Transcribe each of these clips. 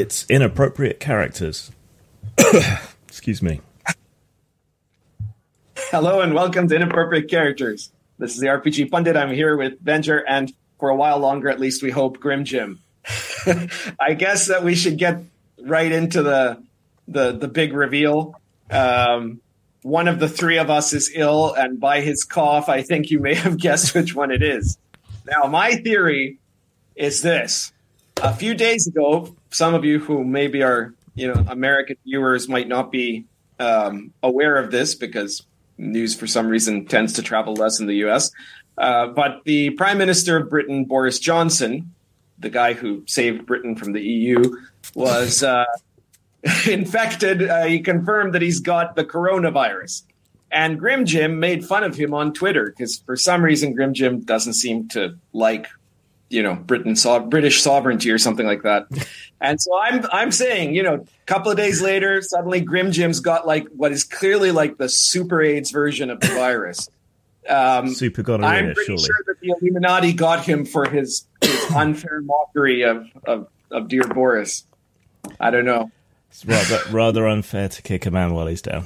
It's inappropriate characters. Excuse me. Hello and welcome to Inappropriate Characters. This is the RPG Pundit. I'm here with Venger and for a while longer, at least we hope, Grim Jim. I guess that we should get right into the the the big reveal. Um, one of the three of us is ill, and by his cough, I think you may have guessed which one it is. Now, my theory is this: a few days ago, some of you who maybe are you know American viewers might not be um, aware of this because news for some reason tends to travel less in the U.S. Uh, but the Prime Minister of Britain, Boris Johnson, the guy who saved Britain from the EU, was uh, infected. Uh, he confirmed that he's got the coronavirus. And Grim Jim made fun of him on Twitter because for some reason Grim Jim doesn't seem to like, you know, Britain so- British sovereignty or something like that. And so I'm I'm saying, you know, a couple of days later, suddenly Grim Jim's got like what is clearly like the super AIDS version of the virus. Um, Super gonorrhea, I'm pretty surely. sure that the Illuminati got him for his, his unfair mockery of, of, of dear Boris. I don't know. It's rather, rather unfair to kick a man while he's down.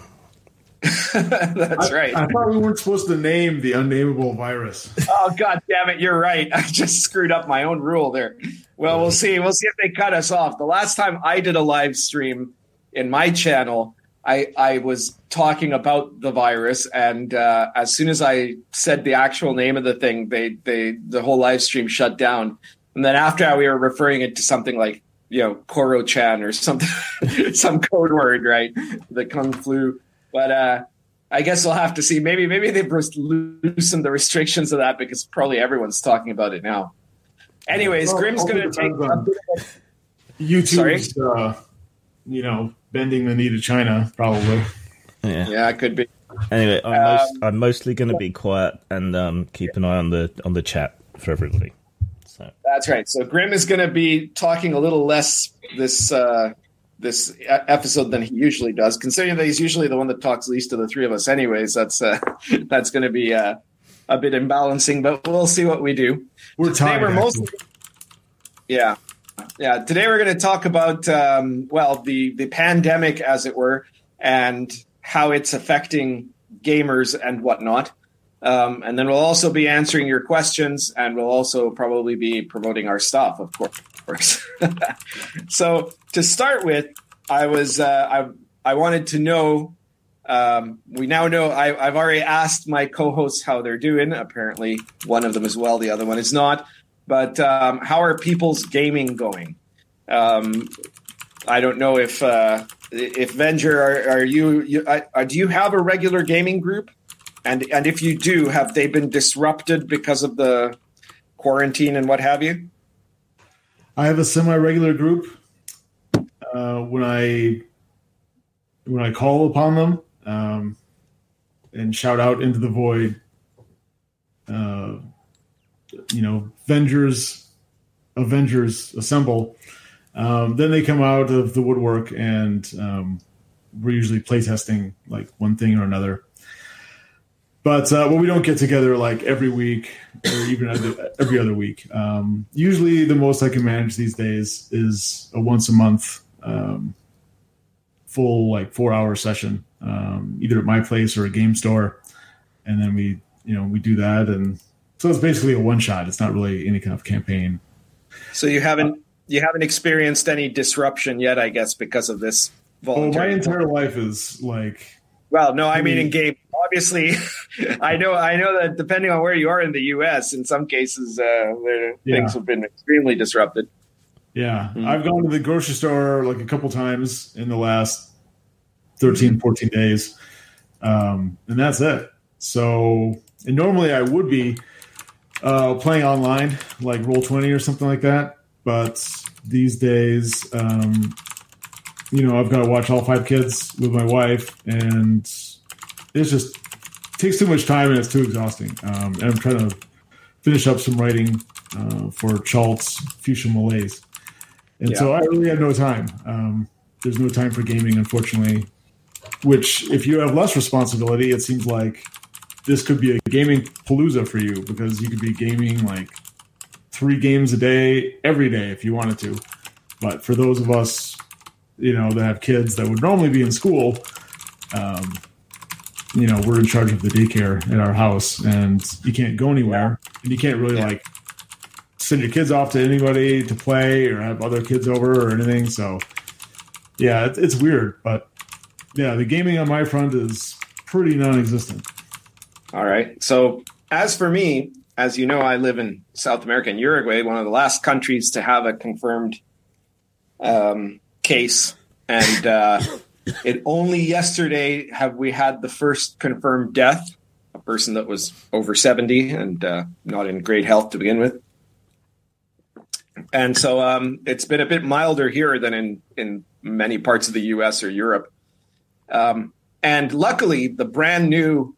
That's right. I thought we weren't supposed to name the unnameable virus. oh god damn it, you're right. I just screwed up my own rule there. Well, we'll see. We'll see if they cut us off. The last time I did a live stream in my channel, I I was talking about the virus, and uh, as soon as I said the actual name of the thing, they they the whole live stream shut down. And then after that, we were referring it to something like you know Koro Chan or something, some code word, right? The Kung Flu. But uh, I guess we'll have to see. Maybe maybe they've loosened the restrictions of that because probably everyone's talking about it now. Anyways, Well, Grim's going to take depends a on- bit of a YouTube's, uh, you know, bending the knee to China, probably. Yeah. Yeah, it could be. Anyway, I'm, Um, most, I'm mostly going to be quiet and um, keep an eye on the on the chat for everybody. So That's right. So Grim is going to be talking a little less this uh, this episode than he usually does, considering that he's usually the one that talks least of the three of us. Anyways, that's uh, that's going to be uh, a bit imbalancing, but we'll see what we do. We're Today tired. we're mostly yeah yeah today we're going to talk about um, well the the pandemic as it were and how it's affecting gamers and whatnot um, and then we'll also be answering your questions and we'll also probably be promoting our stuff of course. so to start with i was uh, I, I wanted to know um, we now know I, I've already asked my co-hosts how they're doing. Apparently, one of them is well, the other one is not. But um, how are people's gaming going? Um, I don't know if uh, if Venger are, are you, you uh, do you have a regular gaming group? And and if you do, have they been disrupted because of the quarantine and what have you? I have a semi-regular group. Uh, when I when I call upon them um, and shout out into the void, uh, you know, Avengers, Avengers assemble. Um, then they come out of the woodwork, and um, we're usually playtesting like one thing or another. But uh, well, we don't get together like every week or even every other week. Um, usually, the most I can manage these days is a once a month um, full like four hour session, um, either at my place or a game store, and then we you know we do that, and so it's basically a one shot. It's not really any kind of campaign. So you haven't you haven't experienced any disruption yet, I guess, because of this Well, Oh, my entire life is like Well, no, I mean in game. Obviously, I know. I know that depending on where you are in the U.S., in some cases, uh, there, Yeah. things have been extremely disrupted. Yeah, Mhm. I've gone to the grocery store like a couple times in the last 13, 14 days, um, and that's it. So, and normally I would be uh, playing online, like Roll Twenty or something like that, but these days, um, you know, I've got to watch all five kids with my wife, and it's just takes too much time and it's too exhausting. Um, and I'm trying to finish up some writing uh, for Cha'alt Fuchsia Malaise. And so I really have no time. Um, there's no time for gaming, unfortunately. Which, if you have less responsibility, it seems like this could be a gaming palooza for you because you could be gaming like three games a day every day if you wanted to. But for those of us, you know, that have kids that would normally be in school, um, you know, we're in charge of the daycare at our house, and you can't go anywhere, and you can't really Yeah. like send your kids off to anybody to play or have other kids over or anything. So, yeah, it's, it's weird, but yeah, the gaming on my front is pretty non-existent. All right. So, as for me, as you know, I live in South America in Uruguay, one of the last countries to have a confirmed um, case, and uh, it only yesterday have we had the first confirmed death, a person that was over seventy and uh, not in great health to begin with. And so um, it's been a bit milder here than in in many parts of the U.S. or Europe. Um, and luckily, the brand new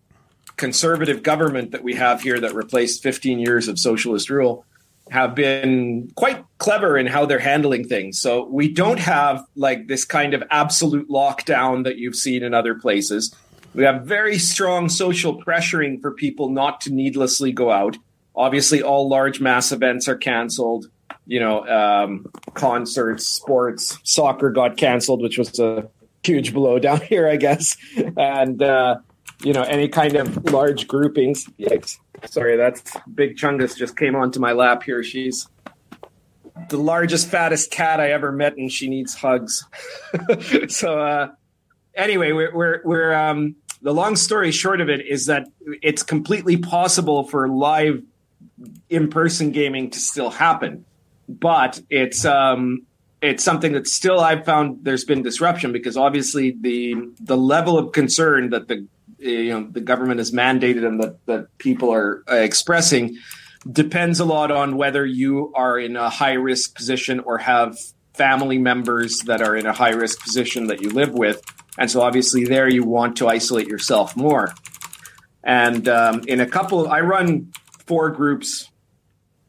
conservative government that we have here that replaced 15 years of socialist rule have been quite clever in how they're handling things. So we don't have like this kind of absolute lockdown that you've seen in other places. We have very strong social pressuring for people not to needlessly go out. Obviously, all large mass events are canceled. You know, um, concerts, sports, soccer got canceled, which was a huge blow down here, I guess. And uh, you know, any kind of large groupings. Yikes. Sorry, that's Big Chungus just came onto my lap here. She's the largest, fattest cat I ever met, and she needs hugs. so, uh, anyway, we're, we're, we're, um, the long story short of it is that it's completely possible for live in person gaming to still happen, but it's, um, it's something that still I've found there's been disruption because obviously the the level of concern that the you know the government has mandated and that that people are uh, expressing depends a lot on whether you are in a high risk position or have family members that are in a high risk position that you live with. And so obviously there you want to isolate yourself more. And um, in a couple i run four groups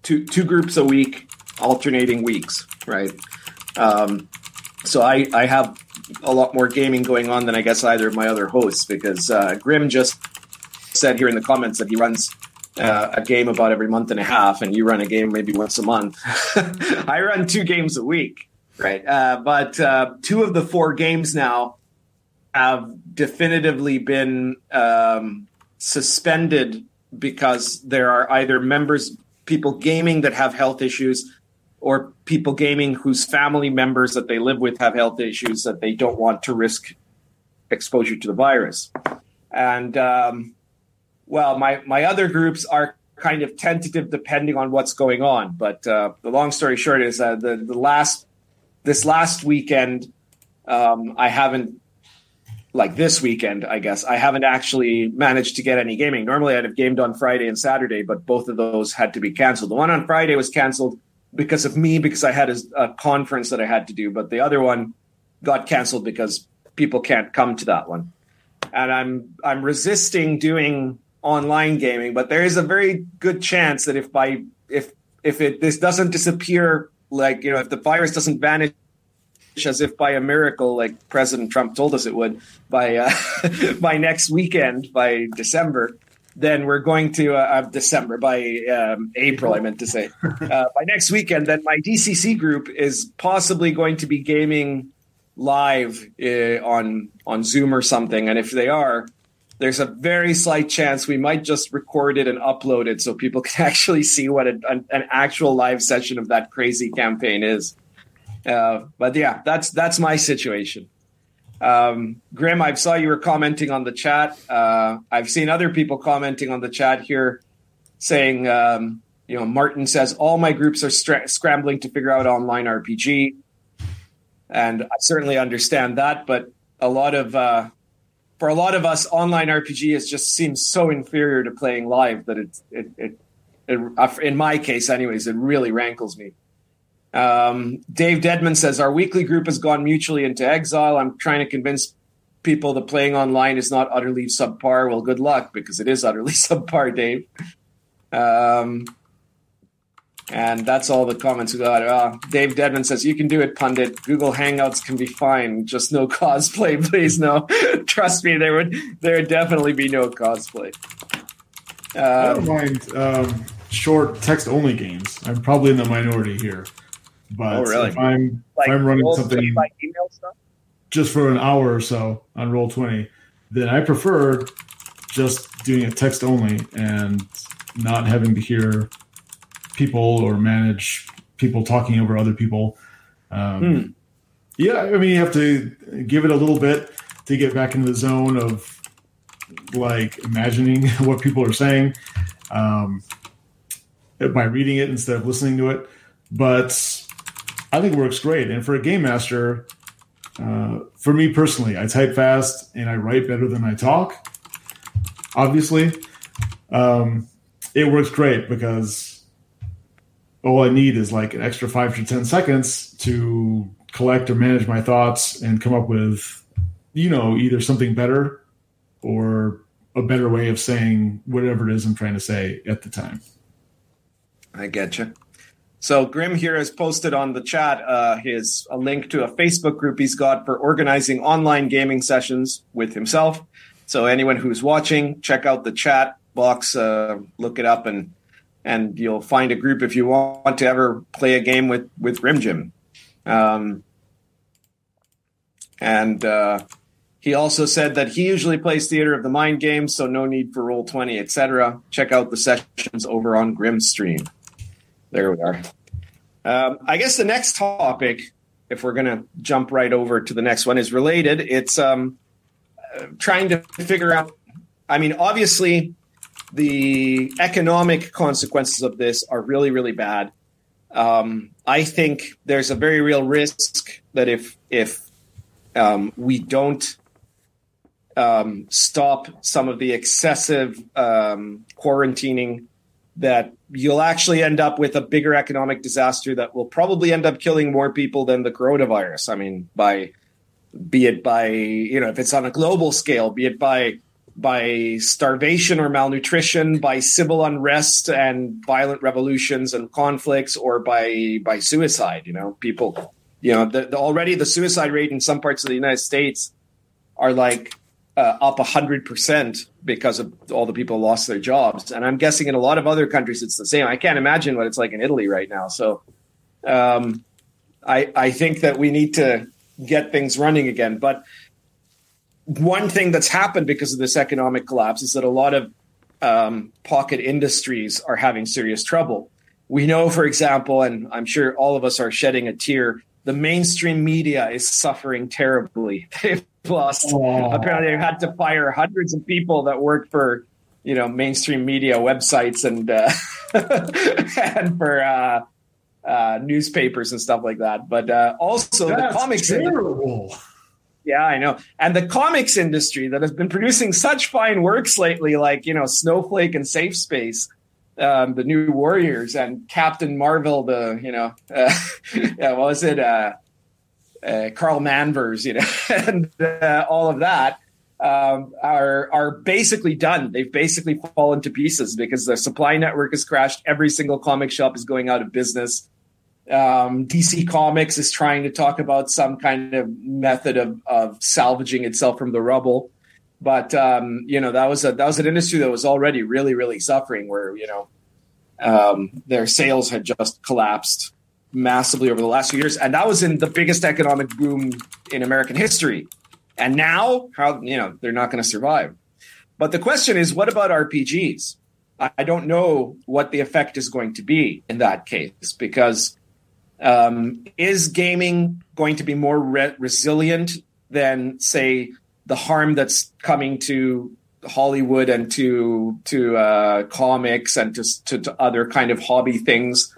two two groups a week alternating weeks right um, so I, I have a lot more gaming going on than I guess either of my other hosts because uh, Grim just said here in the comments that he runs uh, a game about every month and a half, and you run a game maybe once a month. I run two games a week, right? Uh, but uh, two of the four games now have definitively been um, suspended because there are either members, people gaming that have health issues or people gaming whose family members that they live with have health issues that they don't want to risk exposure to the virus. And um, well, my my other groups are kind of tentative depending on what's going on. But uh, the long story short is uh, the the last this last weekend, um, I haven't like this weekend, I guess I haven't actually managed to get any gaming. Normally, I'd have gamed on Friday and Saturday, but both of those had to be canceled. The one on Friday was canceled because of me because I had a, a, conference that I had to do, but the other one got canceled because people can't come to that one. And I'm I'm resisting doing online gaming, but there is a very good chance that if by if if it this doesn't disappear like you know if the virus doesn't vanish as if by a miracle like President Trump told us it would by uh, by next weekend by December then we're going to uh, December by um, April. I meant to say uh, by next weekend. Then my DCC group is possibly going to be gaming live uh, on on Zoom or something. And if they are, there's a very slight chance we might just record it and upload it so people can actually see what a, an, an, actual live session of that crazy campaign is. Uh, but yeah, that's that's my situation. Um, I saw you were commenting on the chat. Uh, I've seen other people commenting on the chat here saying, um, you know, Martin says, all my groups are stra- scrambling to figure out online RPG. And I certainly understand that. But a lot of, uh, for a lot of us, online RPG is just seems so inferior to playing live that it, it, it, it in my case, anyways, it really rankles me. Um, Dave Deadman says our weekly group has gone mutually into exile. I'm trying to convince people that playing online is not utterly subpar. Well, good luck because it is utterly subpar, Dave. Um, and that's all the comments we got. Uh, Dave Deadman says you can do it, pundit. Google Hangouts can be fine, just no cosplay, please. No, trust me, there would there would definitely be no cosplay. I don't mind um, short text only games. I'm probably in the minority here. But Oh, really? if I'm Like if I'm running something just by email stuff. just for an hour or so on roll 20 then i prefer just doing it text only and not having to hear people or manage people talking over other people um, Hmm. yeah i mean you have to give it a little bit to get back into the zone of like imagining what people are saying um, by reading it instead of listening to it but i think it works great and for a game master uh, for me personally, I type fast and I write better than I talk. Obviously, um, it works great because all I need is like an extra five to ten seconds to collect or manage my thoughts and come up with, you know, either something better or a better way of saying whatever it is I'm trying to say at the time. I get you. So Grim here has posted on the chat uh, his a link to a Facebook group he's got for organizing online gaming sessions with himself. So anyone who's watching, check out the chat box, uh, look it up, and and you'll find a group if you want to ever play a game with with Grim Jim. Um, and uh, he also said that he usually plays Theater of the Mind games, so no need for Roll Twenty, etc. Check out the sessions over on Grim Stream. There we are. Um, I guess the next topic, if we're going to jump right over to the next one, is related. It's um, uh, trying to figure out. I mean, obviously, the economic consequences of this are really, really bad. Um, I think there's a very real risk that if if um, we don't um, stop some of the excessive um, quarantining that you'll actually end up with a bigger economic disaster that will probably end up killing more people than the coronavirus. I mean, by be it by you know if it's on a global scale, be it by by starvation or malnutrition, by civil unrest and violent revolutions and conflicts, or by by suicide. You know, people. You know, the, the, already the suicide rate in some parts of the United States are like uh, up 100% because of all the people lost their jobs. And I'm guessing in a lot of other countries it's the same. I can't imagine what it's like in Italy right now. So um, I, I think that we need to get things running again. But one thing that's happened because of this economic collapse is that a lot of um, pocket industries are having serious trouble. We know, for example, and I'm sure all of us are shedding a tear, the mainstream media is suffering terribly. They've lost. Aw. Apparently, they've had to fire hundreds of people that work for you know mainstream media websites and uh, and for uh, uh, newspapers and stuff like that. But uh, also That's the comics industry. terrible. Yeah, I know. And the comics industry that has been producing such fine works lately, like, you know, Snowflake and Safe Space, um, the new Warriors and Captain Marvel, the, you know, uh, yeah, what was it? Uh, uh, Carl Manvers, you know, and uh, all of that um, are are basically done. They've basically fallen to pieces because the supply network has crashed. Every single comic shop is going out of business. Um, DC Comics is trying to talk about some kind of method of, of salvaging itself from the rubble, but um, you know that was a that was an industry that was already really really suffering. Where you know um, their sales had just collapsed massively over the last few years, and that was in the biggest economic boom in American history. And now, how you know they're not going to survive. But the question is, what about RPGs? I don't know what the effect is going to be in that case because um, is gaming going to be more re- resilient than, say, the harm that's coming to Hollywood and to to uh, comics and to, to to other kind of hobby things?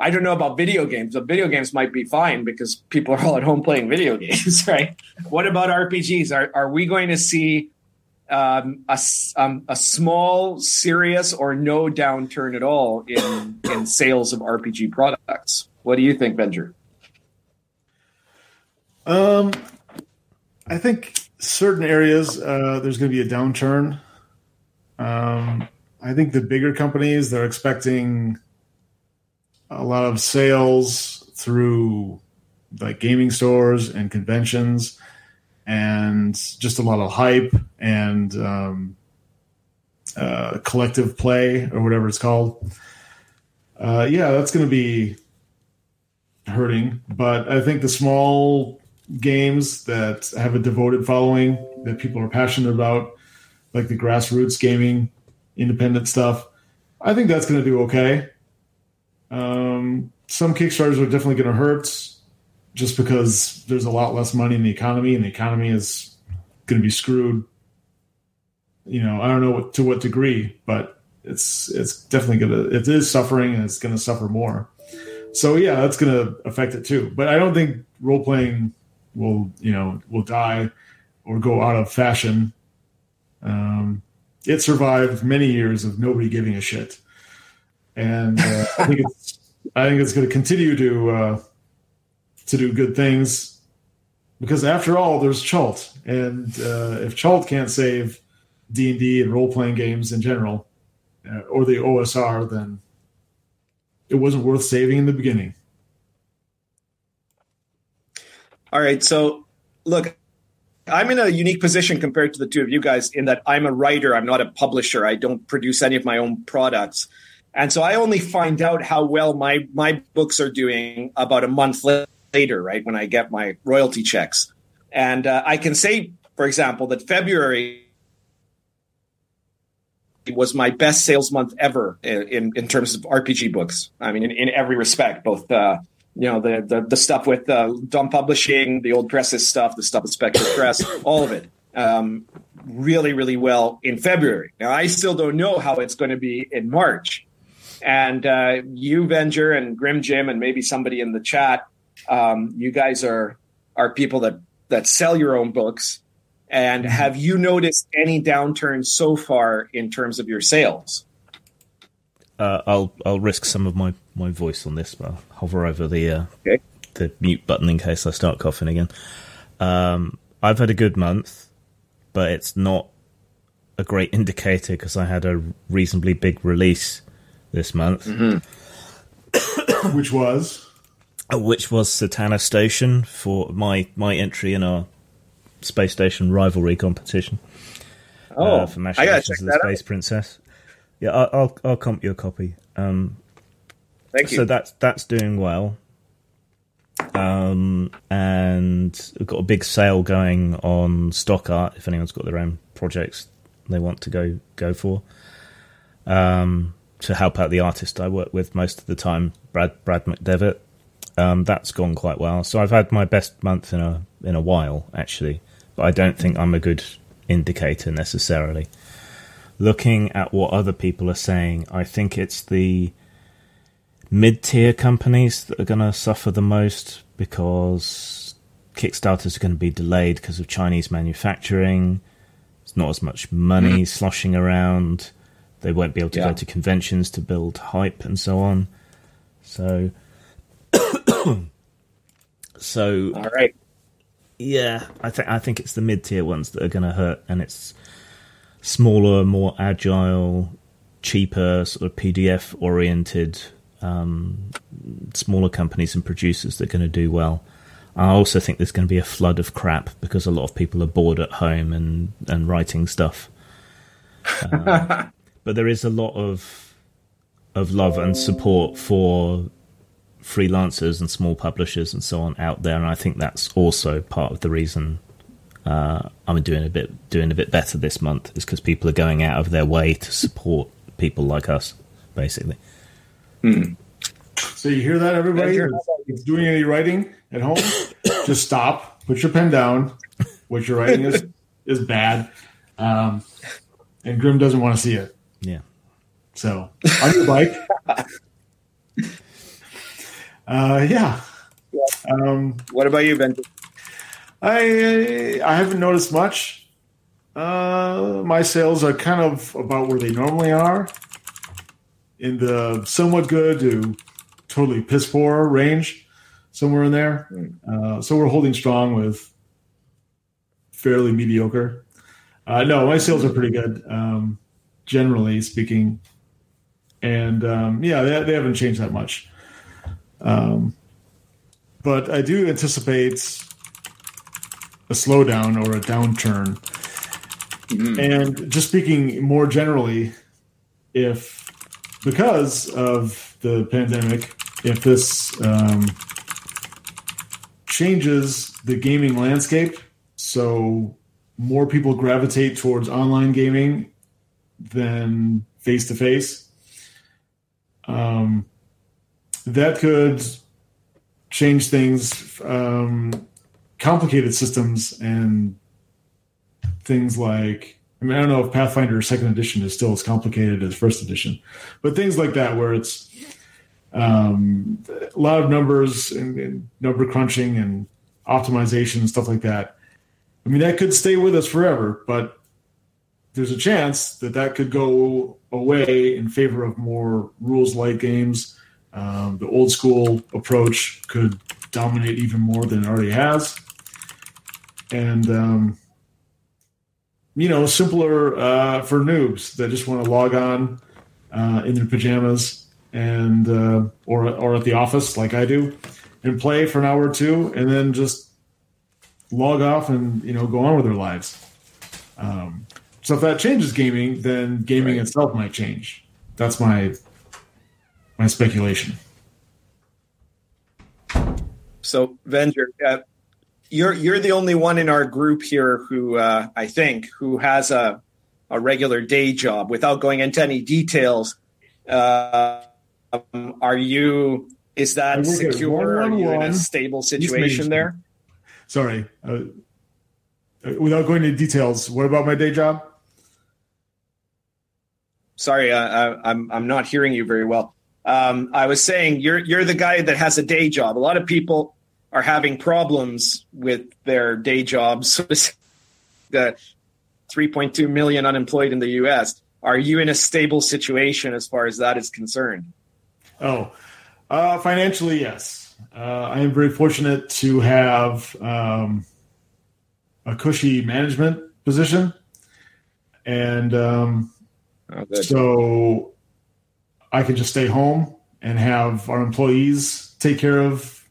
I don't know about video games, but video games might be fine because people are all at home playing video games, right? What about RPGs? Are are we going to see um, a, um, a small, serious, or no downturn at all in in sales of RPG products? What do you think, Venger? Um, I think certain areas uh, there's going to be a downturn. Um, I think the bigger companies they're expecting a lot of sales through like gaming stores and conventions, and just a lot of hype and um, uh, collective play or whatever it's called. Uh, yeah, that's going to be hurting, but I think the small games that have a devoted following that people are passionate about, like the grassroots gaming, independent stuff, I think that's going to do okay. Um, some Kickstarters are definitely going to hurt just because there's a lot less money in the economy and the economy is going to be screwed. You know, I don't know what, to what degree, but it's it's definitely going to it is suffering and it's going to suffer more. So yeah, that's going to affect it too. But I don't think role playing will you know will die or go out of fashion. Um, it survived many years of nobody giving a shit, and uh, I think it's I think it's going to continue to uh, to do good things because after all, there's Cha'alt, and uh, if Cha'alt can't save D and D and role playing games in general, uh, or the OSR, then it wasn't worth saving in the beginning. All right. So, look, I'm in a unique position compared to the two of you guys in that I'm a writer. I'm not a publisher. I don't produce any of my own products. And so I only find out how well my, my books are doing about a month later, right? When I get my royalty checks. And uh, I can say, for example, that February was my best sales month ever in, in, terms of RPG books. I mean, in, in every respect, both uh, you know the the, the stuff with uh, Dumb Publishing, the old presses stuff, the stuff with Spectre Press, all of it. Um, really, really well in February. Now I still don't know how it's going to be in March. And uh, you, Venger, and Grim Jim, and maybe somebody in the chat, um, you guys are are people that that sell your own books. And have you noticed any downturn so far in terms of your sales? Uh, I'll I'll risk some of my, my voice on this, but I'll hover over the uh, Okay. the mute button in case I start coughing again. Um, I've had a good month, but it's not a great indicator because I had a reasonably big release this month, Which was uh, which was Satana Station for my my entry in our space station rivalry competition. Oh, uh, for I gotta check the that Space out. Princess. Yeah, I'll, I'll I'll comp you a copy. Um, Thank you. so that's that's doing well. Um, and we've got a big sale going on stock art. If anyone's got their own projects they want to go go for, um, to help out the artist I work with most of the time, Brad Brad McDevitt. Um, that's gone quite well. So I've had my best month in a in a while actually, but I don't think I'm a good indicator necessarily. Looking at what other people are saying, I think it's the mid tier companies that are going to suffer the most because Kickstarters are going to be delayed because of Chinese manufacturing. There's not as much money mm-hmm. sloshing around. They won't be able to Yeah. go to conventions to build hype and so on. So, so All right. yeah, I think I think it's the mid tier ones that are going to hurt, and it's smaller, more agile, cheaper, sort of PDF oriented, um, smaller companies and producers that are going to do well. I also think there's going to be a flood of crap because a lot of people are bored at home and and writing stuff. Uh, but there is a lot of of love and support for freelancers and small publishers and so on out there, and I think that's also part of the reason uh, I'm doing a bit doing a bit better this month is because people are going out of their way to support people like us, basically. so you hear that, everybody? If it's doing any writing at home, just stop, put your pen down. What you're writing is is bad, um, and Grim doesn't want to see it. Yeah, So on your bike. uh, yeah. Um, What about you, Ben? I I haven't noticed much. Uh, my sales are kind of about where they normally are, in the somewhat good to totally piss poor range, somewhere in there. Uh, so we're holding strong with fairly mediocre. Uh, no, my sales are pretty good, um, generally speaking, and um, yeah, they, they haven't changed that much. Um, but I do anticipate a slowdown or a downturn. And just speaking more generally, if because of the pandemic, if this um, changes the gaming landscape. So more people gravitate towards online gaming than face to face. That could change things, um, complicated systems, and things like. I mean, I don't know if Pathfinder Second Edition is still as complicated as First Edition, but things like that, where it's um, a lot of numbers and, and number crunching and optimization and stuff like that. I mean, that could stay with us forever, but there's a chance that that could go away in favor of more rules light games. Um, the old school approach could dominate even more than it already has. And, um, you know, simpler uh, for noobs that just want to log on uh, in their pajamas and uh, or or at the office like I do, and play for an hour or two, and then just log off and you know go on with their lives. Um, so if that changes gaming, then gaming Right. itself might change. That's my my speculation. So, Venger, uh, you're you're the only one in our group here who uh, I think who has a a regular day job. Without going into any details, uh, um, are you? Is that secure? Are you in a stable situation there? Sorry. Uh, uh, without going into details, what about my day job? Sorry, uh, I, I'm I'm not hearing you very well. Um, I was saying you're you're the guy that has a day job. A lot of people are having problems with their day jobs. the 3.2 million unemployed in the U.S. Are you in a stable situation as far as that is concerned? Oh, uh, financially, yes. Uh, I am very fortunate to have um, a cushy management position, and um, Oh, so I can just stay home and have our employees take care of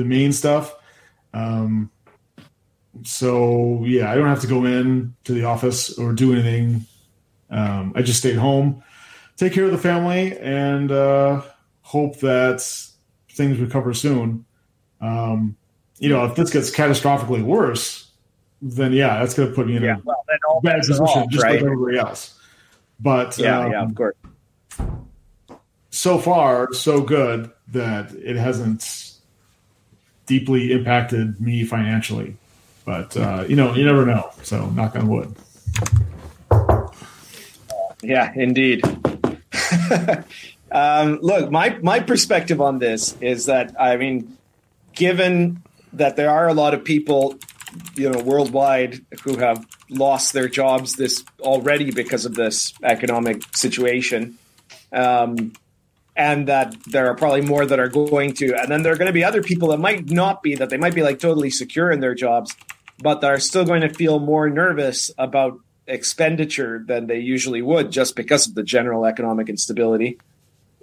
the main stuff. Um, so yeah, I don't have to go in to the office or do anything. Um, I just stay at home, take care of the family, and uh, hope that things recover soon. Um, you know, if this gets catastrophically worse, then yeah, that's going to put me in yeah, a well, then all bad position, off, just right? like everybody else. But yeah, um, yeah, of course. so far, so good that it hasn't deeply impacted me financially. But uh, you know, you never know. So, knock on wood. Yeah, indeed. um, look, my my perspective on this is that I mean, given that there are a lot of people, you know, worldwide who have lost their jobs this already because of this economic situation, um, and that there are probably more that are going to, and then there are going to be other people that might not be that they might be like totally secure in their jobs, but that are still going to feel more nervous about expenditure than they usually would just because of the general economic instability.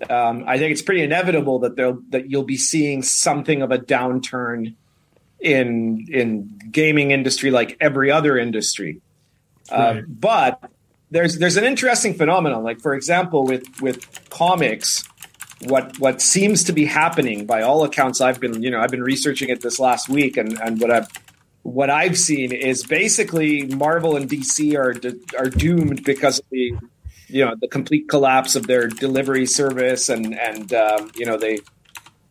Um, I think it's pretty inevitable that they'll that you'll be seeing something of a downturn in in gaming industry like every other industry. Uh, Right. but there's there's an interesting phenomenon. Like for example, with with comics, what what seems to be happening by all accounts I've been you know I've been researching it this last week and and what I've what I've seen is basically Marvel and DC are are doomed because of the you know the complete collapse of their delivery service and and um, you know they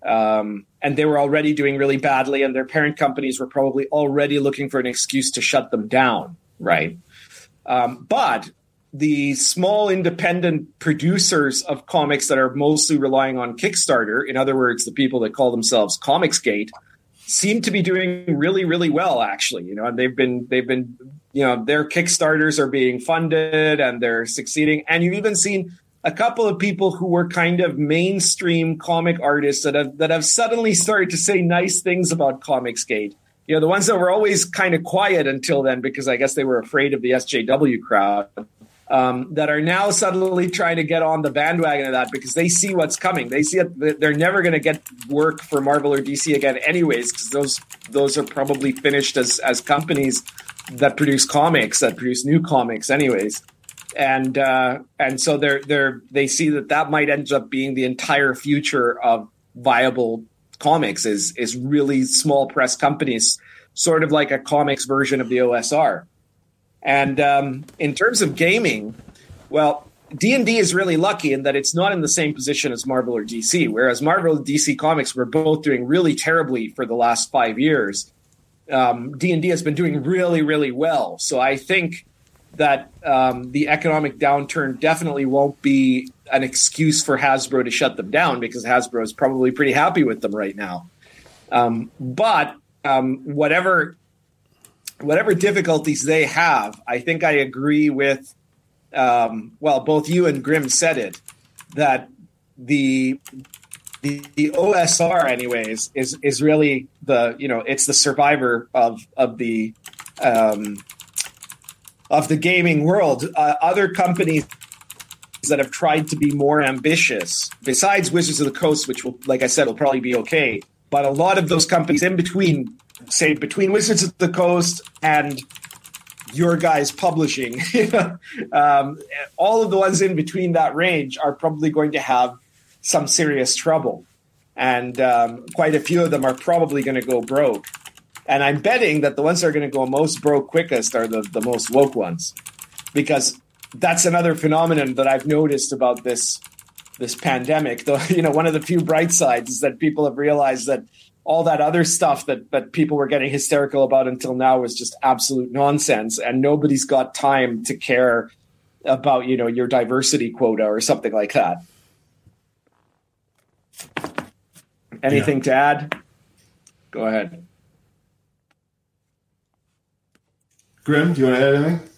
um, and they were already doing really badly and their parent companies were probably already looking for an excuse to shut them down right? Um, but the small independent producers of comics that are mostly relying on Kickstarter, in other words, the people that call themselves Comicsgate, seem to be doing really, really well. Actually, you know, and they've been they've been you know their Kickstarters are being funded and they're succeeding. And you've even seen a couple of people who were kind of mainstream comic artists that have that have suddenly started to say nice things about Comicsgate. You know, the ones that were always kind of quiet until then because I guess they were afraid of the SJW crowd um, that are now suddenly trying to get on the bandwagon of that because they see what's coming. They see that they're never going to get work for Marvel or DC again, anyways, because those those are probably finished as as companies that produce comics that produce new comics, anyways. And uh, and so they're they're they see that that might end up being the entire future of viable comics is is really small press companies, sort of like a comics version of the OSR. And um, in terms of gaming, well, D and D is really lucky in that it's not in the same position as Marvel or DC. Whereas Marvel and DC Comics were both doing really terribly for the last five years. Um, D and D has been doing really, really well. So I think that um, the economic downturn definitely won't be an excuse for Hasbro to shut them down because Hasbro is probably pretty happy with them right now. Um, but um, whatever whatever difficulties they have, I think I agree with. Um, well, both you and Grim said it that the the, the OSR, anyways, is is really the you know it's the survivor of of the um, of the gaming world. Uh, other companies that have tried to be more ambitious, besides Wizards of the Coast, which will, like I said, will probably be okay. But a lot of those companies in between, say between Wizards of the Coast and your guys publishing, um, all of the ones in between that range are probably going to have some serious trouble. And um, quite a few of them are probably going to go broke. And I'm betting that the ones that are going to go most broke quickest are the, the most woke ones. Because that's another phenomenon that I've noticed about this this pandemic. Though you know, one of the few bright sides is that people have realized that all that other stuff that that people were getting hysterical about until now was just absolute nonsense, and nobody's got time to care about you know your diversity quota or something like that. Anything yeah. to add? Go ahead. Grim, do you want to add anything?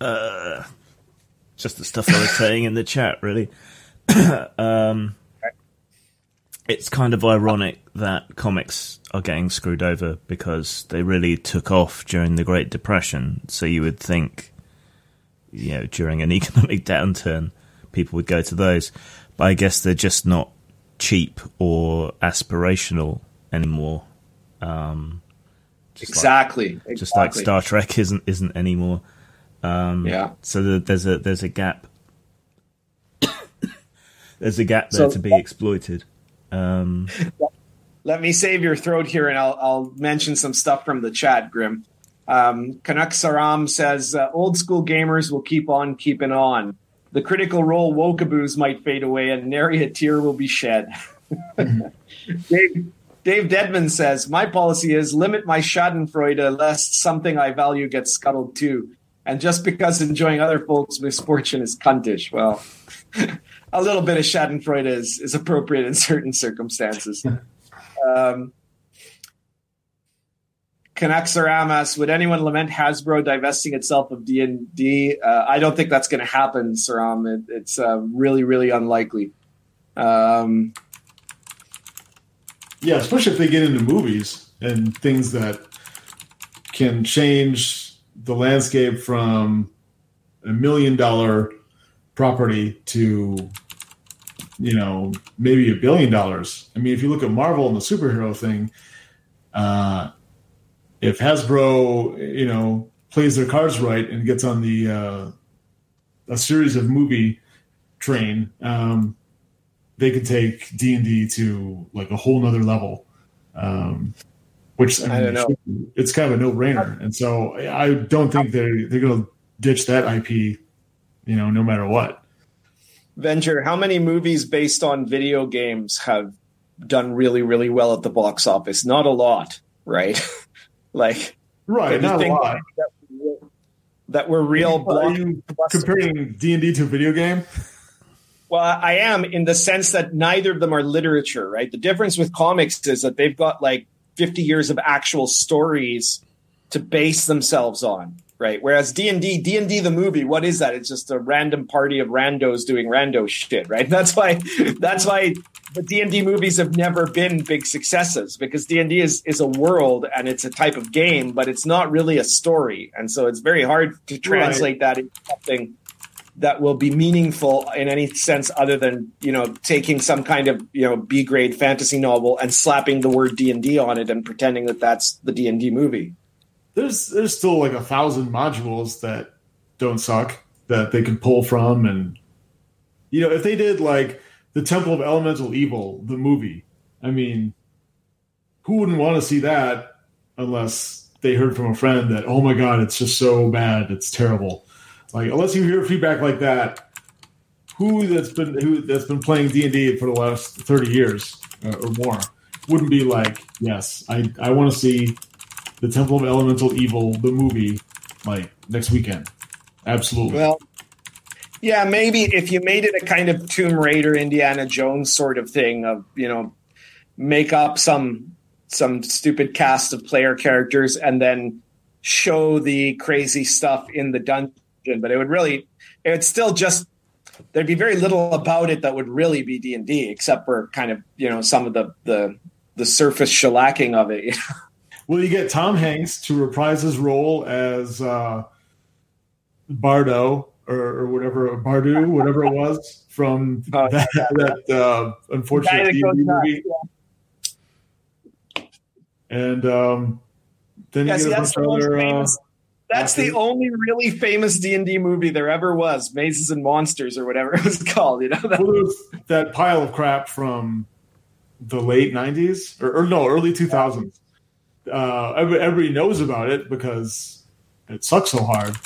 Uh, just the stuff I was saying in the chat, really. um, it's kind of ironic that comics are getting screwed over because they really took off during the Great Depression. So you would think, you know, during an economic downturn, people would go to those. But I guess they're just not cheap or aspirational anymore. Um, exactly. Like, exactly. Just like Star Trek isn't isn't anymore. Um, yeah. So the, there's a there's a gap. there's a gap there so, to be exploited. Um, let me save your throat here, and I'll I'll mention some stuff from the chat. Grim, um, Kanak Saram says uh, old school gamers will keep on keeping on. The critical role wokaboos might fade away, and nary a tear will be shed. Dave, Dave Deadman says, My policy is limit my Schadenfreude lest something I value gets scuttled too. And just because enjoying other folks' misfortune is cuntish, well, a little bit of Schadenfreude is, is appropriate in certain circumstances. Um, Saram would anyone lament Hasbro divesting itself of D&D? Uh, I don't think that's going to happen, Saram. It, it's uh, really, really unlikely. Um, yeah, especially if they get into movies and things that can change the landscape from a million dollar property to you know maybe a billion dollars. I mean if you look at marvel and the superhero thing uh if hasbro you know plays their cards right and gets on the uh a series of movie train um they could take d&d to like a whole nother level. Um which I, mean, I don't know. It's kind of a no brainer, and so I don't think they're they're going to ditch that IP, you know, no matter what. Venger, how many movies based on video games have done really really well at the box office? Not a lot, right? like, right? Not a lot. That, that were real. Are you comparing D and D to a video game? Well, I am in the sense that neither of them are literature, right? The difference with comics is that they've got like 50 years of actual stories to base themselves on right whereas d&d d&d the movie what is that it's just a random party of randos doing rando shit right that's why that's why the d&d movies have never been big successes because d&d is, is a world and it's a type of game but it's not really a story and so it's very hard to translate right. that into something that will be meaningful in any sense other than you know taking some kind of you know B grade fantasy novel and slapping the word D and D on it and pretending that that's the D and D movie. There's there's still like a thousand modules that don't suck that they could pull from, and you know if they did like the Temple of Elemental Evil, the movie. I mean, who wouldn't want to see that unless they heard from a friend that, oh my god, it's just so bad, it's terrible. Like unless you hear feedback like that, who that's been who that's been playing D and D for the last thirty years uh, or more wouldn't be like, yes, I I want to see the Temple of Elemental Evil, the movie, like next weekend. Absolutely. Well, yeah, maybe if you made it a kind of Tomb Raider, Indiana Jones sort of thing of you know make up some some stupid cast of player characters and then show the crazy stuff in the dungeon. But it would really, it would still just there'd be very little about it that would really be D and D, except for kind of you know some of the the the surface shellacking of it. You know? Well, you get Tom Hanks to reprise his role as uh, Bardo or, or whatever Bardu, whatever it was from oh, that, that uh, unfortunate movie. Yeah. And um, then yeah, you get a bunch. Uh, that's the only really famous D and D movie there ever was, Mazes and Monsters or whatever it was called. You know, that, that pile of crap from the late '90s or, or no, early 2000s uh, everybody knows about it because it sucks so hard.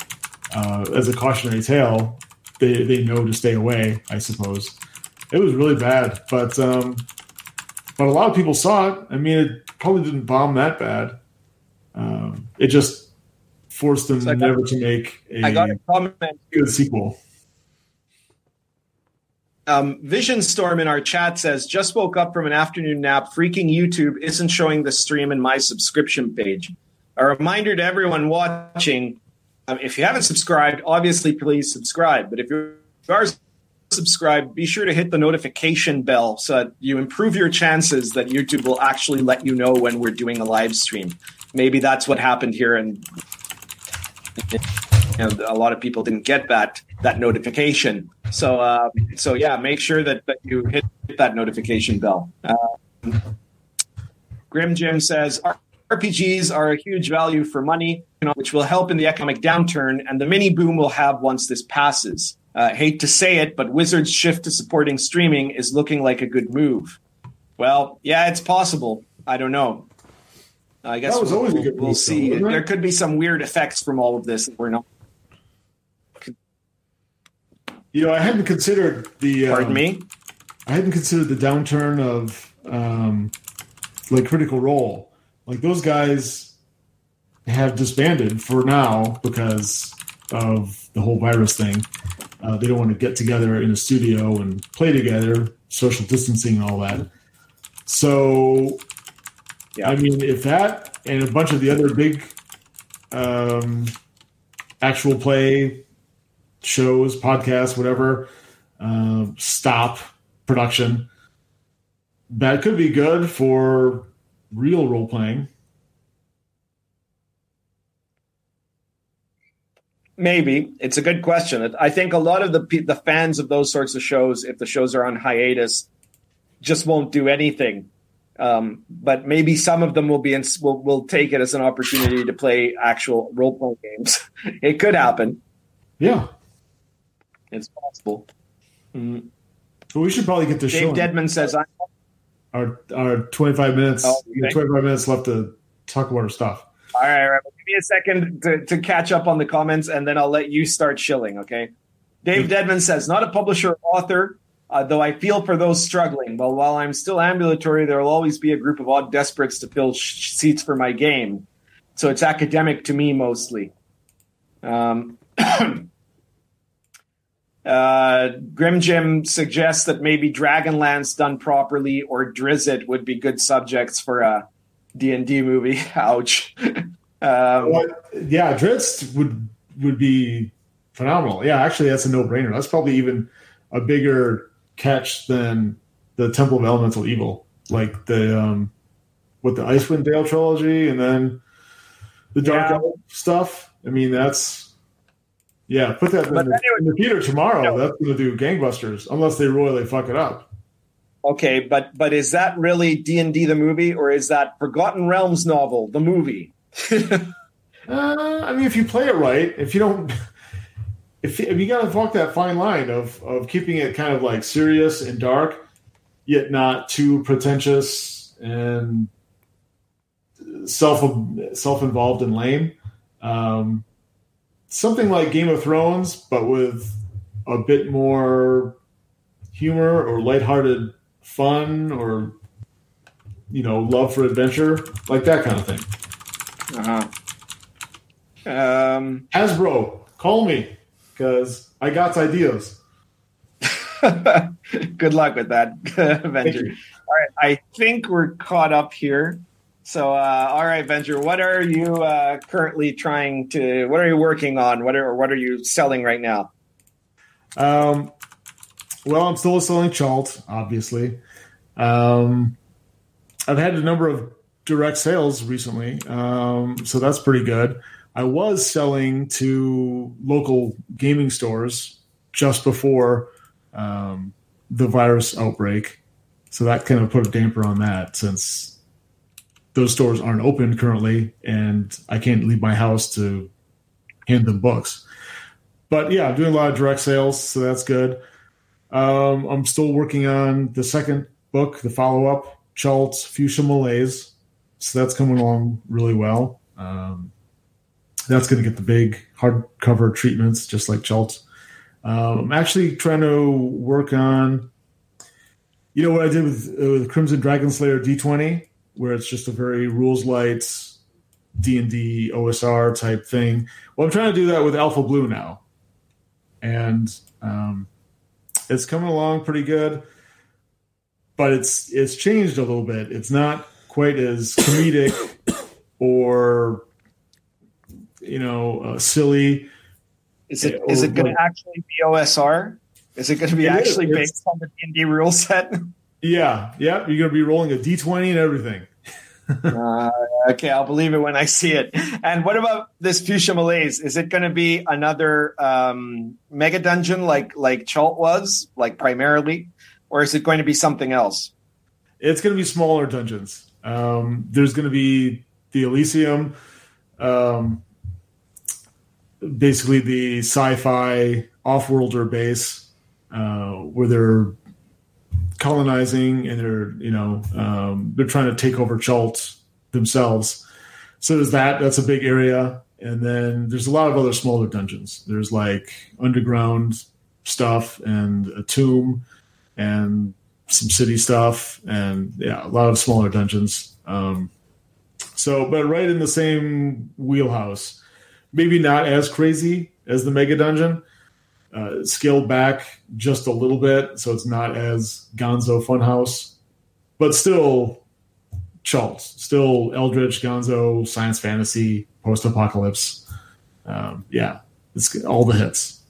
Uh, as a cautionary tale, they they know to stay away. I suppose it was really bad, but um, but a lot of people saw it. I mean, it probably didn't bomb that bad. Um, it just forced them so never to make a, I got a comment. good sequel. Um, Vision Storm in our chat says, just woke up from an afternoon nap. Freaking YouTube isn't showing the stream in my subscription page. A reminder to everyone watching um, if you haven't subscribed, obviously, please subscribe. But if you are subscribed, be sure to hit the notification bell so that you improve your chances that YouTube will actually let you know when we're doing a live stream. Maybe that's what happened here, and know, a lot of people didn't get that that notification. So, uh, so yeah, make sure that, that you hit, hit that notification bell. Uh, Grim Jim says RPGs are a huge value for money, which will help in the economic downturn, and the mini boom we'll have once this passes. Uh, hate to say it, but Wizards' shift to supporting streaming is looking like a good move. Well, yeah, it's possible. I don't know. I guess we'll, we'll, we'll see. There could be some weird effects from all of this that we're not you know, I hadn't considered the. Pardon um, me. I hadn't considered the downturn of um, like Critical Role. Like those guys have disbanded for now because of the whole virus thing. Uh, they don't want to get together in a studio and play together, social distancing and all that. So, yeah. I mean, if that and a bunch of the other big um, actual play shows, podcasts, whatever, uh, stop production. That could be good for real role playing. Maybe it's a good question. I think a lot of the the fans of those sorts of shows, if the shows are on hiatus, just won't do anything. Um, but maybe some of them will be in, will will take it as an opportunity to play actual role playing games. it could happen. Yeah, it's possible. Mm. Well, we should probably get this show. Dave. Deadman says I'm our our 25 minutes. Oh, okay. 25 minutes left to talk about our stuff. All right, all right. Give me a second to, to catch up on the comments, and then I'll let you start shilling. Okay. Dave Deadman says, not a publisher author, uh, though I feel for those struggling. Well, while I'm still ambulatory, there will always be a group of odd desperates to fill sh- seats for my game. So it's academic to me mostly. Um, Uh, Grim Jim suggests that maybe Dragonlance done properly or Drizzt would be good subjects for a D and D movie. Ouch. um, well, yeah, Drizzt would would be phenomenal. Yeah, actually, that's a no brainer. That's probably even a bigger catch than the Temple of Elemental Evil, like the um, with the Icewind Dale trilogy, and then the Dark yeah. stuff. I mean, that's yeah, put that in, the, in the theater tomorrow. No. That's going to do gangbusters, unless they royally fuck it up. Okay, but but is that really D and D the movie, or is that Forgotten Realms novel the movie? uh, I mean, if you play it right, if you don't, if, if you got to walk that fine line of of keeping it kind of like serious and dark, yet not too pretentious and self self involved and lame. Um, something like Game of Thrones, but with a bit more humor or lighthearted fun or you know love for adventure, like that kind of thing. Uh huh. Um, Hasbro, call me because I got ideas. good luck with that, you. All right, I think we're caught up here. So, uh, all right, Venger, what are you uh, currently trying to? What are you working on? What are what are you selling right now? Um, well, I'm still selling Cha'alt, obviously. Um, I've had a number of direct sales recently, um, so that's pretty good. I was selling to local gaming stores just before um, the virus outbreak, so that kind of put a damper on that since those stores aren't open currently, and I can't leave my house to hand them books. But yeah, I'm doing a lot of direct sales, so that's good. Um, I'm still working on the second book, the follow up, Cha'alt's Fuchsia Malaise. So that's coming along really well. Um, that's going to get the big hardcover treatments, just like Cha'alt. Um, I'm actually trying to work on, you know, what I did with, uh, with Crimson Dragon Slayer D20, where it's just a very rules light D and D OSR type thing. Well, I'm trying to do that with Alpha Blue now, and um, it's coming along pretty good. But it's it's changed a little bit. It's not quite as comedic or you know uh, silly. Is it Yeah, is it going to actually be OSR? Is it going to be actually It's- based on the D and D rule set? Yeah, yeah. You're going to be rolling a d20 and everything. Uh, okay, I'll believe it when I see it. And what about this Fuchsia Malaise? Is it going to be another um, mega dungeon like like Cha'alt was, like primarily, or is it going to be something else? It's going to be smaller dungeons. Um, there's going to be the Elysium, um, basically the sci-fi off-worlder base uh, where they're colonizing and they're you know um, they're trying to take over Cha'alt themselves. So there's that. That's a big area, and then there's a lot of other smaller dungeons. There's like underground stuff and a tomb and some city stuff and yeah, a lot of smaller dungeons. Um, so, but right in the same wheelhouse, maybe not as crazy as the mega dungeon, uh, scaled back just a little bit, so it's not as Gonzo Funhouse, but still Cha'alt, still Eldritch, Gonzo, science fantasy, post apocalypse. Um, yeah, it's all the hits.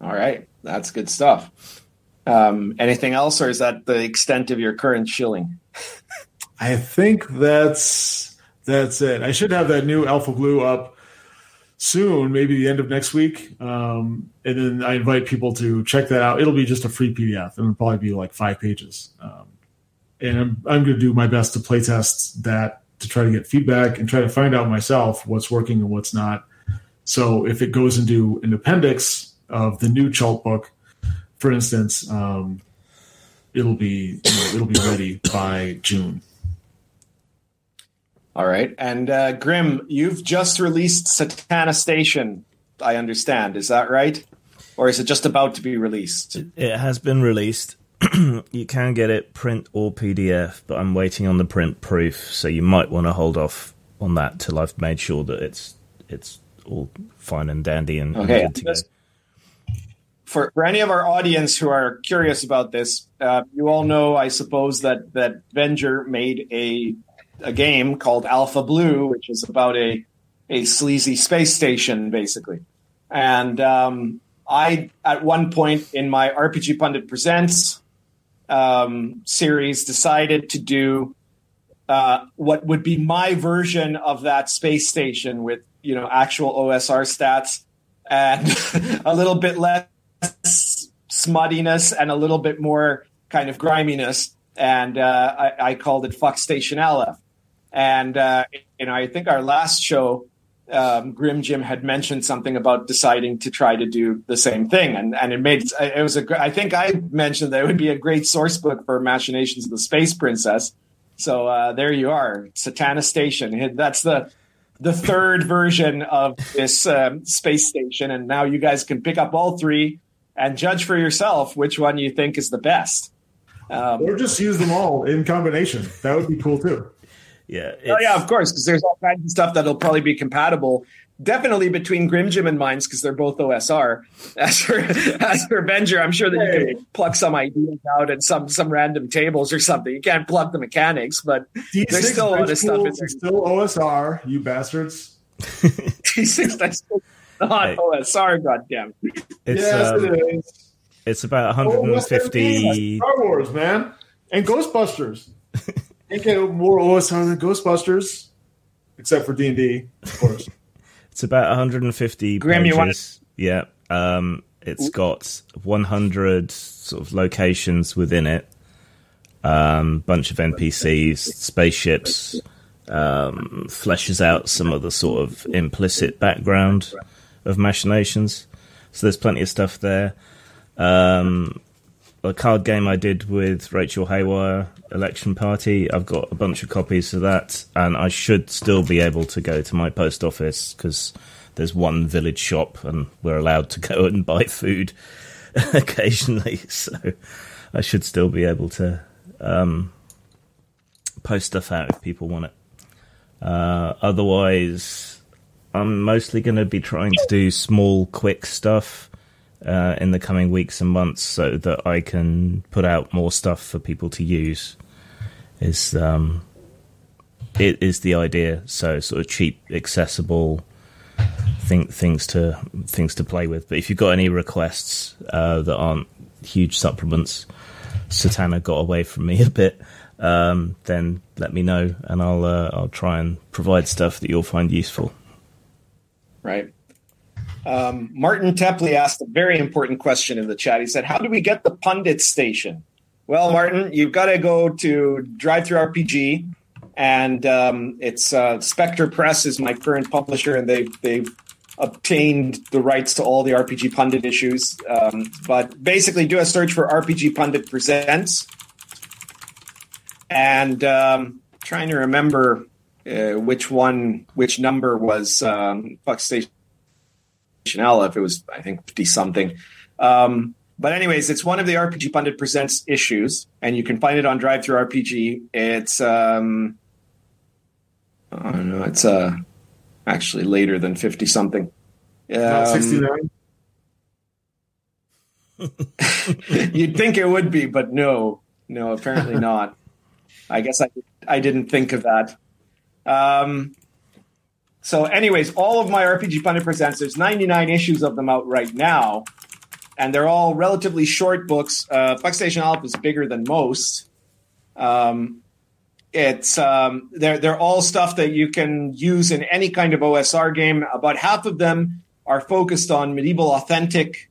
All right, that's good stuff. Um, anything else, or is that the extent of your current shilling? I think that's that's it. I should have that new Alpha Blue up soon, maybe the end of next week. Um, and then I invite people to check that out. It'll be just a free PDF, and it'll probably be like five pages. Um, and I'm I'm going to do my best to playtest that to try to get feedback and try to find out myself what's working and what's not. So if it goes into an appendix of the new Cha'alt book, for instance, um, it'll be you know, it'll be ready by June. All right, and uh, Grim, you've just released Satana Station. I understand. Is that right, or is it just about to be released? It has been released. you can get it print or PDF, but I'm waiting on the print proof, so you might want to hold off on that till I've made sure that it's it's all fine and dandy and, Okay, good to go. for for any of our audience who are curious about this, uh, you all know, I suppose, that that Venger made a a game called Alpha Blue, which is about a a sleazy space station, basically. And um, I, at one point in my RPG Pundit Presents um, series, decided to do uh, what would be my version of that space station with you know actual OSR stats and a little bit less smuttiness and a little bit more kind of griminess. And uh, I, I called it Fuck Station Aleph. And uh, you know, I think our last show um, Grim Jim had mentioned something about deciding to try to do the same thing, and and it made it was a. I think I mentioned that it would be a great source book for Machinations of the Space Princess. So uh, there you are, Satana Station. That's the the third version of this um, space station, and now you guys can pick up all three and judge for yourself which one you think is the best. Um, or just use them all in combination. That would be cool too. Yeah. Oh yeah, of course, because there's all kinds of stuff that'll probably be compatible. Definitely between Grim Jim and Mines because they're both OSR. As for as for Avenger, I'm sure that you can pluck some ideas out at some some random tables or something. You can't pluck the mechanics, but D6 there's still a lot of stuff. It's still OSR, you bastards. D6 that's not hey. OSR, goddamn. It's, yes, um, it is. It's about 150. Oh, Star Wars, man, and Ghostbusters. Ain't get more OSR than Ghostbusters, except for D and D, of course. it's about 150 Grim, pages. Want- yeah, um, it's got 100 sort of locations within it. Um, bunch of NPCs, spaceships. Um, fleshes out some of the sort of implicit background of machinations. So there's plenty of stuff there. Um, a card game I did with Rachel Haywire, Election Party. I've got a bunch of copies of that, and I should still be able to go to my post office because there's one village shop, and we're allowed to go and buy food occasionally. So I should still be able to um, post stuff out if people want it. Uh, otherwise, I'm mostly going to be trying to do small, quick stuff uh, in the coming weeks and months so that I can put out more stuff for people to use. Is um, it is the idea? So sort of cheap, accessible think things to things to play with. But if you've got any requests uh, that aren't huge supplements, Satana got away from me a bit. Um, then let me know, and I'll uh, I'll try and provide stuff that you'll find useful. Right. Um, Martin Tepley asked a very important question in the chat. He said, How do we get the pundit station? Well, Martin, you've got to go to DriveThruRPG, and um, it's uh, Spectre Press is my current publisher, and they've, they've obtained the rights to all the RPG Pundit issues. Um, but basically, do a search for RPG Pundit Presents. And um, trying to remember uh, which one, which number was um, Station if it was, I think, 50 something. Um, but anyways, it's one of the RPG Pundit Presents issues, and you can find it on DriveThruRPG. It's um, I don't know, it's uh, actually later than 50 something. Um, 69. You'd think it would be, but no, no, apparently not. I guess I I didn't think of that. Um, so, anyways, all of my RPG Pundit Presents, there's 99 issues of them out right now, and they're all relatively short books. Uh, Puck Station Aleph is bigger than most. Um, it's um, they're they're all stuff that you can use in any kind of OSR game. About half of them are focused on medieval authentic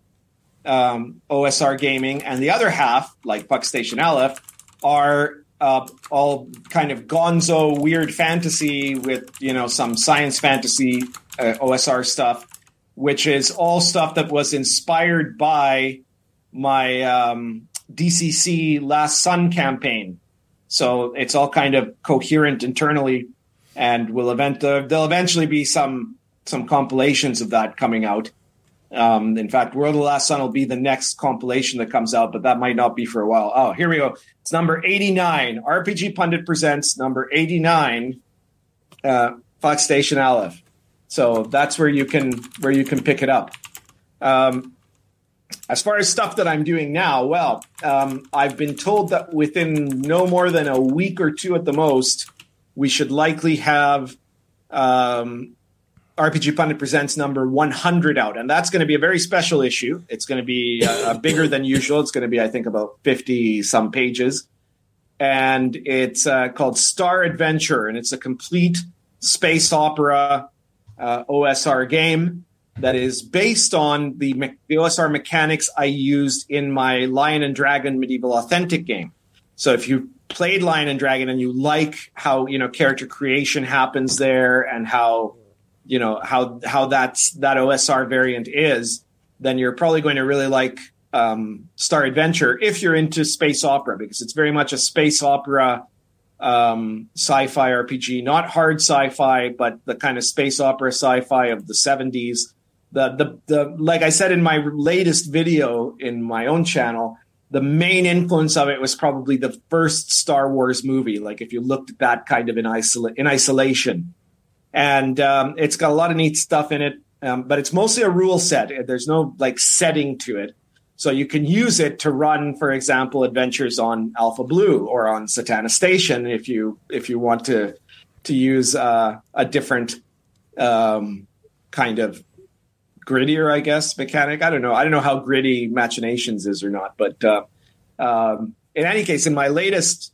um, OSR gaming, and the other half, like Puck Station Aleph, are uh, all kind of gonzo weird fantasy with you know some science fantasy uh, OSR stuff, which is all stuff that was inspired by my um, DCC Last Sun campaign. So it's all kind of coherent internally, and will event uh, there'll eventually be some some compilations of that coming out. Um, in fact, World of the Last Sun will be the next compilation that comes out, but that might not be for a while. Oh, here we go. It's number 89. RPG Pundit presents number 89, uh, Puck Station Aleph. So that's where you can where you can pick it up. Um, as far as stuff that I'm doing now, well, um, I've been told that within no more than a week or two at the most, we should likely have um, RPG Pundit presents number 100 out, and that's going to be a very special issue. It's going to be uh, bigger than usual. It's going to be, I think, about 50 some pages, and it's uh, called Star Adventure, and it's a complete space opera uh, OSR game that is based on the, me- the OSR mechanics I used in my Lion and Dragon medieval authentic game. So if you played Lion and Dragon and you like how you know character creation happens there and how you know how how that's that OSR variant is, then you're probably going to really like um, Star Adventure if you're into space opera because it's very much a space opera um, sci-fi RPG, not hard sci-fi, but the kind of space opera sci-fi of the 70s. The the the like I said in my latest video in my own channel, the main influence of it was probably the first Star Wars movie. Like if you looked at that kind of in isola- in isolation, and um, it's got a lot of neat stuff in it, um, but it's mostly a rule set. There's no like setting to it. So you can use it to run, for example, adventures on Alpha Blue or on Satana Station if you if you want to to use uh, a different um, kind of grittier, I guess, mechanic. I don't know. I don't know how gritty Machinations is or not, but uh, um, in any case, in my latest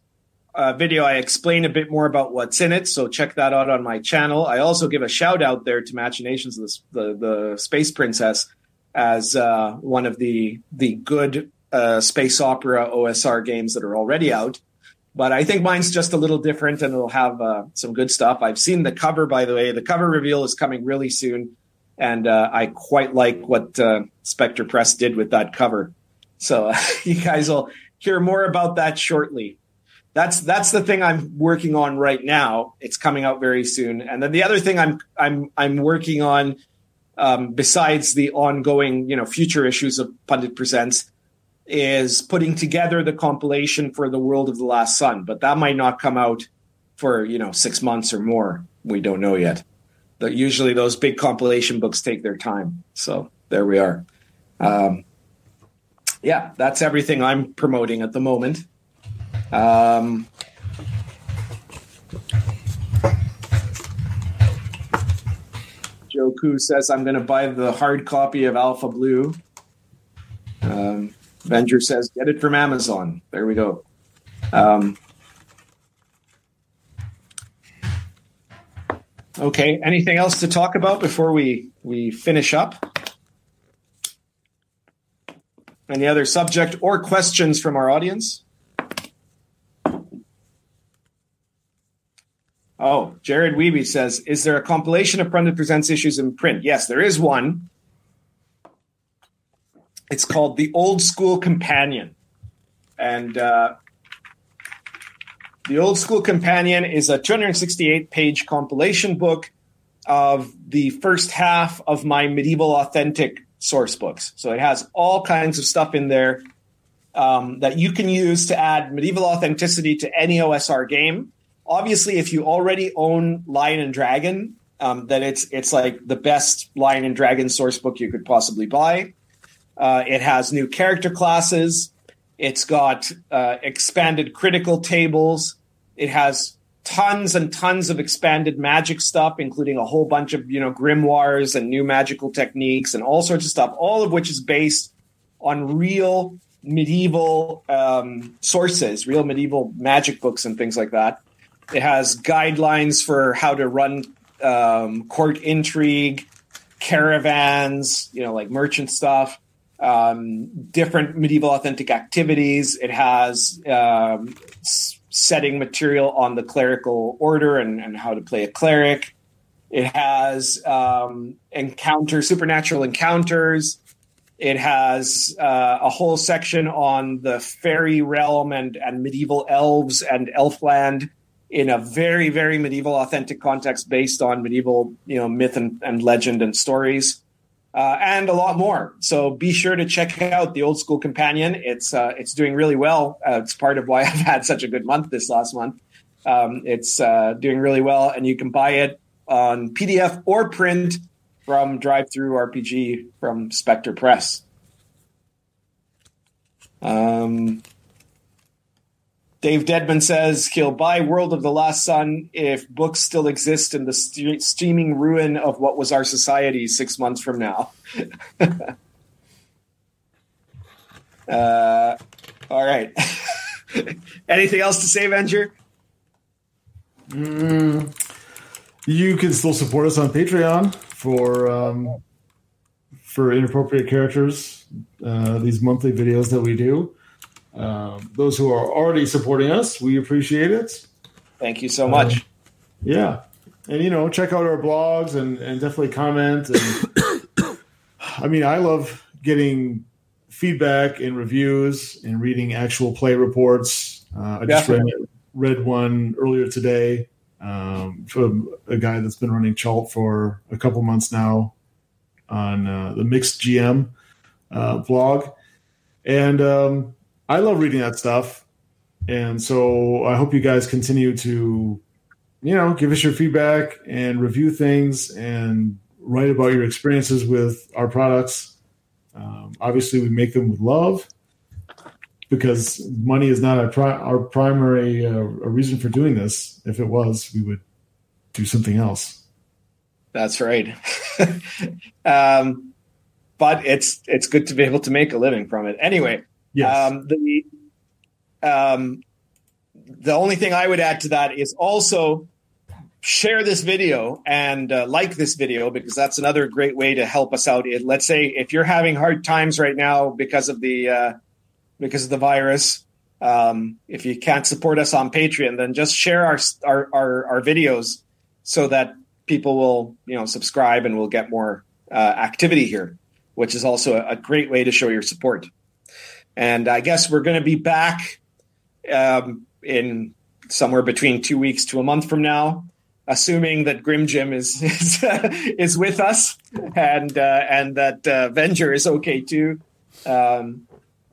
uh, video, I explain a bit more about what's in it. So check that out on my channel. I also give a shout out there to Machinations, the the, the Space Princess as uh, one of the the good uh, space opera OSR games that are already out. But I think mine's just a little different, and it'll have uh, some good stuff. I've seen the cover, by the way. The cover reveal is coming really soon, and uh, I quite like what uh, Spectre Press did with that cover. So you guys will hear more about that shortly. That's that's the thing I'm working on right now. It's coming out very soon, and then the other thing I'm I'm I'm working on um, besides the ongoing, you know, future issues of Pundit Presents, is putting together the compilation for the World of the Last Sun. But that might not come out for you know six months or more. We don't know yet. But usually those big compilation books take their time. So there we are. Um, yeah, that's everything I'm promoting at the moment. Um, Joku says, I'm going to buy the hard copy of Alpha Blue. Um, Venger says, get it from Amazon. There we go. Um, okay, anything else to talk about before we, we finish up? Any other subject or questions from our audience? Oh, Jared Weeby says, "Is there a compilation of Pundit Presents issues in print?" Yes, there is one. It's called the Old School Companion, and uh, the Old School Companion is a 268-page compilation book of the first half of my medieval authentic source books. So it has all kinds of stuff in there um, that you can use to add medieval authenticity to any OSR game obviously, if you already own Lion and Dragon, um, then it's it's like the best Lion and Dragon source book you could possibly buy. Uh, it has new character classes. It's got uh, expanded critical tables. It has tons and tons of expanded magic stuff, including a whole bunch of you know grimoires and new magical techniques and all sorts of stuff. All of which is based on real medieval um, sources, real medieval magic books and things like that. It has guidelines for how to run um, court intrigue, caravans, you know, like merchant stuff, um, different medieval authentic activities. It has um, s- setting material on the clerical order and, and, how to play a cleric. It has um, encounter supernatural encounters. It has uh, a whole section on the fairy realm and, and medieval elves and elfland in a very, very medieval, authentic context based on medieval, you know, myth and, and legend and stories, uh, and a lot more. So be sure to check out the Old School Companion. It's uh, it's doing really well. Uh, it's part of why I've had such a good month this last month. Um, it's uh, doing really well, and you can buy it on PDF or print from DriveThruRPG from Spectre Press. Um, Dave Deadman says he'll buy World of the Last Sun if books still exist in the st- steaming ruin of what was our society six months from now. uh, all right. Anything else to say, Venger? Mm, you can still support us on Patreon for um, for inappropriate characters. Uh, these monthly videos that we do. Um, those who are already supporting us, we appreciate it. Thank you so much. Um, yeah. and you know, check out our blogs and and definitely comment. And I mean, I love getting feedback and reviews and reading actual play reports. Uh, I just read, read one earlier today um, from a guy that's been running Cha'alt for a couple months now on uh, the Mixed GM uh, blog, and um, I love reading that stuff. And so I hope you guys continue to, you know, give us your feedback and review things and write about your experiences with our products. Um, obviously, we make them with love because money is not our, pri- our primary uh, reason for doing this. If it was, we would do something else. That's right. um, but it's it's good to be able to make a living from it. Anyway, yes. Um, the um, the only thing I would add to that is also share this video and uh, like this video because that's another great way to help us out. It, let's say if you're having hard times right now because of the uh, because of the virus, um, if you can't support us on Patreon, then just share our, our our, our videos so that people will you know subscribe and we'll get more uh, activity here, which is also a, a great way to show your support. And I guess we're going to be back um, in somewhere between two weeks to a month from now, assuming that Grim Jim is is, is with us and uh, and that uh, Venger is okay too. Um,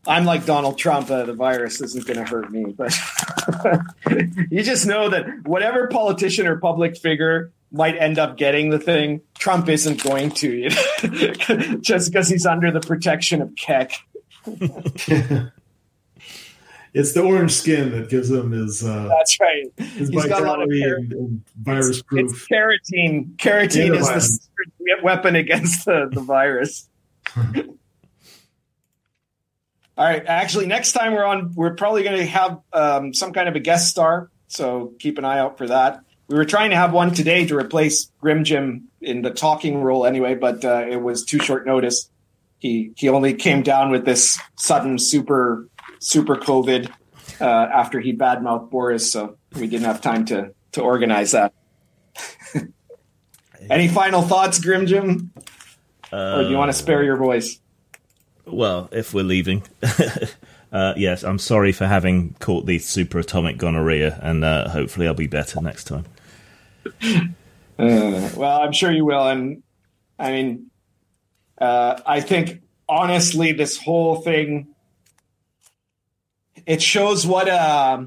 I'm like Donald Trump. Uh, the virus isn't going to hurt me, but you just know that whatever politician or public figure might end up getting the thing, Trump isn't going to, you know? just because he's under the protection of Kek. it's the orange skin that gives him his. Uh, That's right. His He's got a lot of and, and virus proof. It's carotene. Carotene is the secret weapon against the, the virus. All right. Actually, next time we're on, we're probably going to have um, some kind of a guest star. So keep an eye out for that. We were trying to have one today to replace Grim Jim in the talking role anyway, but uh, it was too short notice. He he only came down with this sudden super super COVID uh, after he badmouthed Boris, so we didn't have time to to organize that. Any final thoughts, Grim Jim? Uh, or do you want to spare your voice? Well, if we're leaving. uh, yes, I'm sorry for having caught the super atomic gonorrhea, and uh, hopefully I'll be better next time. Uh, well, I'm sure you will. And I mean, uh, I think honestly, this whole thing it shows what a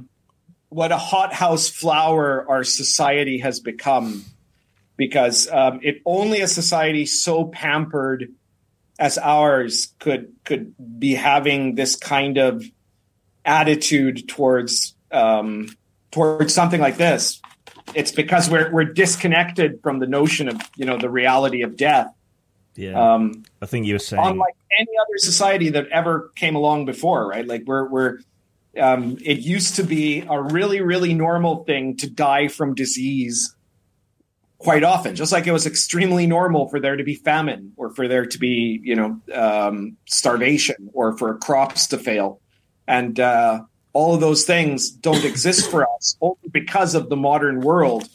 what a hothouse flower our society has become because um, it only a society so pampered as ours could could be having this kind of attitude towards um, towards something like this. It's because we're we're disconnected from the notion of you know the reality of death. Yeah, um, I think you were saying unlike any other society that ever came along before, right? Like we're we're um, it used to be a really really normal thing to die from disease quite often, just like it was extremely normal for there to be famine or for there to be, you know, um, starvation or for crops to fail. And uh, all of those things don't exist for us only because of the modern world.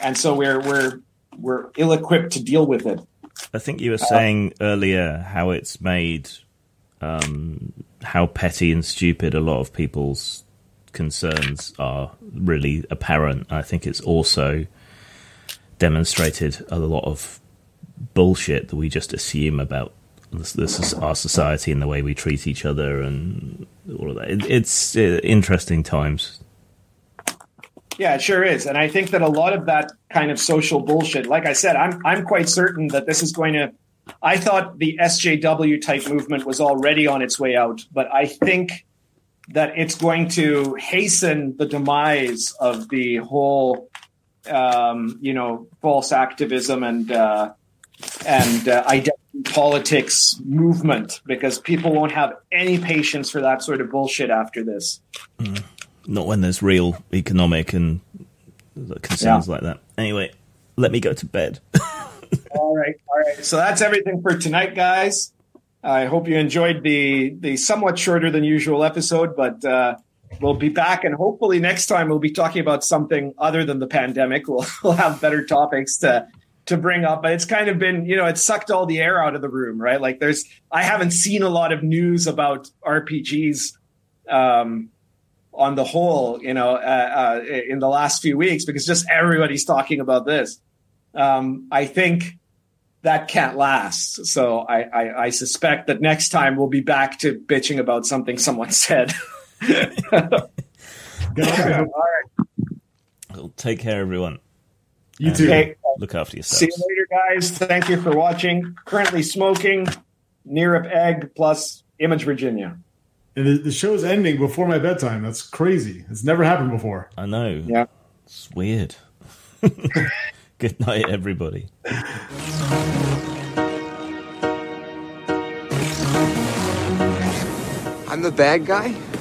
And so we're, we're, we're ill equipped to deal with it. I think you were saying uh, earlier how it's made, um, how petty and stupid a lot of people's concerns are really apparent. I think it's also demonstrated a lot of bullshit that we just assume about this, this our society and the way we treat each other and all of that. It, it's uh, interesting times. Yeah, it sure is, and I think that a lot of that kind of social bullshit. Like I said, I'm I'm quite certain that this is going to. I thought the SJW type movement was already on its way out, but I think that it's going to hasten the demise of the whole um, you know, false activism and uh, and uh, identity politics movement because people won't have any patience for that sort of bullshit after this. Mm. Not when there's real economic and concerns yeah. like that. Anyway, let me go to bed. all right, all right. So that's everything for tonight, guys. I hope you enjoyed the the somewhat shorter than usual episode, but uh, we'll be back, and hopefully next time we'll be talking about something other than the pandemic. We'll, we'll have better topics to to bring up. But it's kind of been, you know, it sucked all the air out of the room, right? Like there's, I haven't seen a lot of news about RPGs. Um, on the whole, you know, uh, uh, in the last few weeks, because just everybody's talking about this. Um, I think that can't last. So I, I, I, suspect that next time we'll be back to bitching about something someone said. All right. Well, take care, everyone. You too. Okay. Look after yourself. See you later, guys. Thank you for watching. Currently smoking Near Egg plus Image Virginia. And the, the show's ending before my bedtime. That's crazy. It's never happened before. I know. Yeah. It's weird. Good night, everybody. I'm the bad guy?